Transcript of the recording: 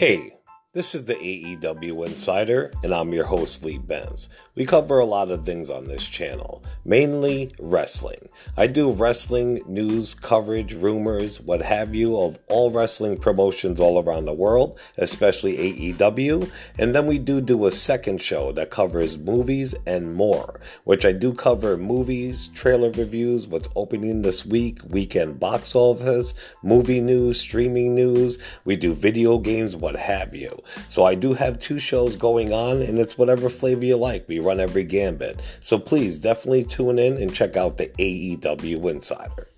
Hey, this is the AEW Insider, and I'm your host, Lee Benz. We cover a lot of things on this channel, mainly wrestling. I do wrestling news, coverage, rumors, what have you, of all wrestling promotions all around the world, especially AEW. And then we do do a second show that covers movies and more, which I do cover movies, trailer reviews, what's opening this week, weekend box office, movie news, streaming news. We do video games, what have you. So I do have two shows going on, and it's whatever flavor you like. We run every gambit. So please definitely tune in and check out the AEW Insider.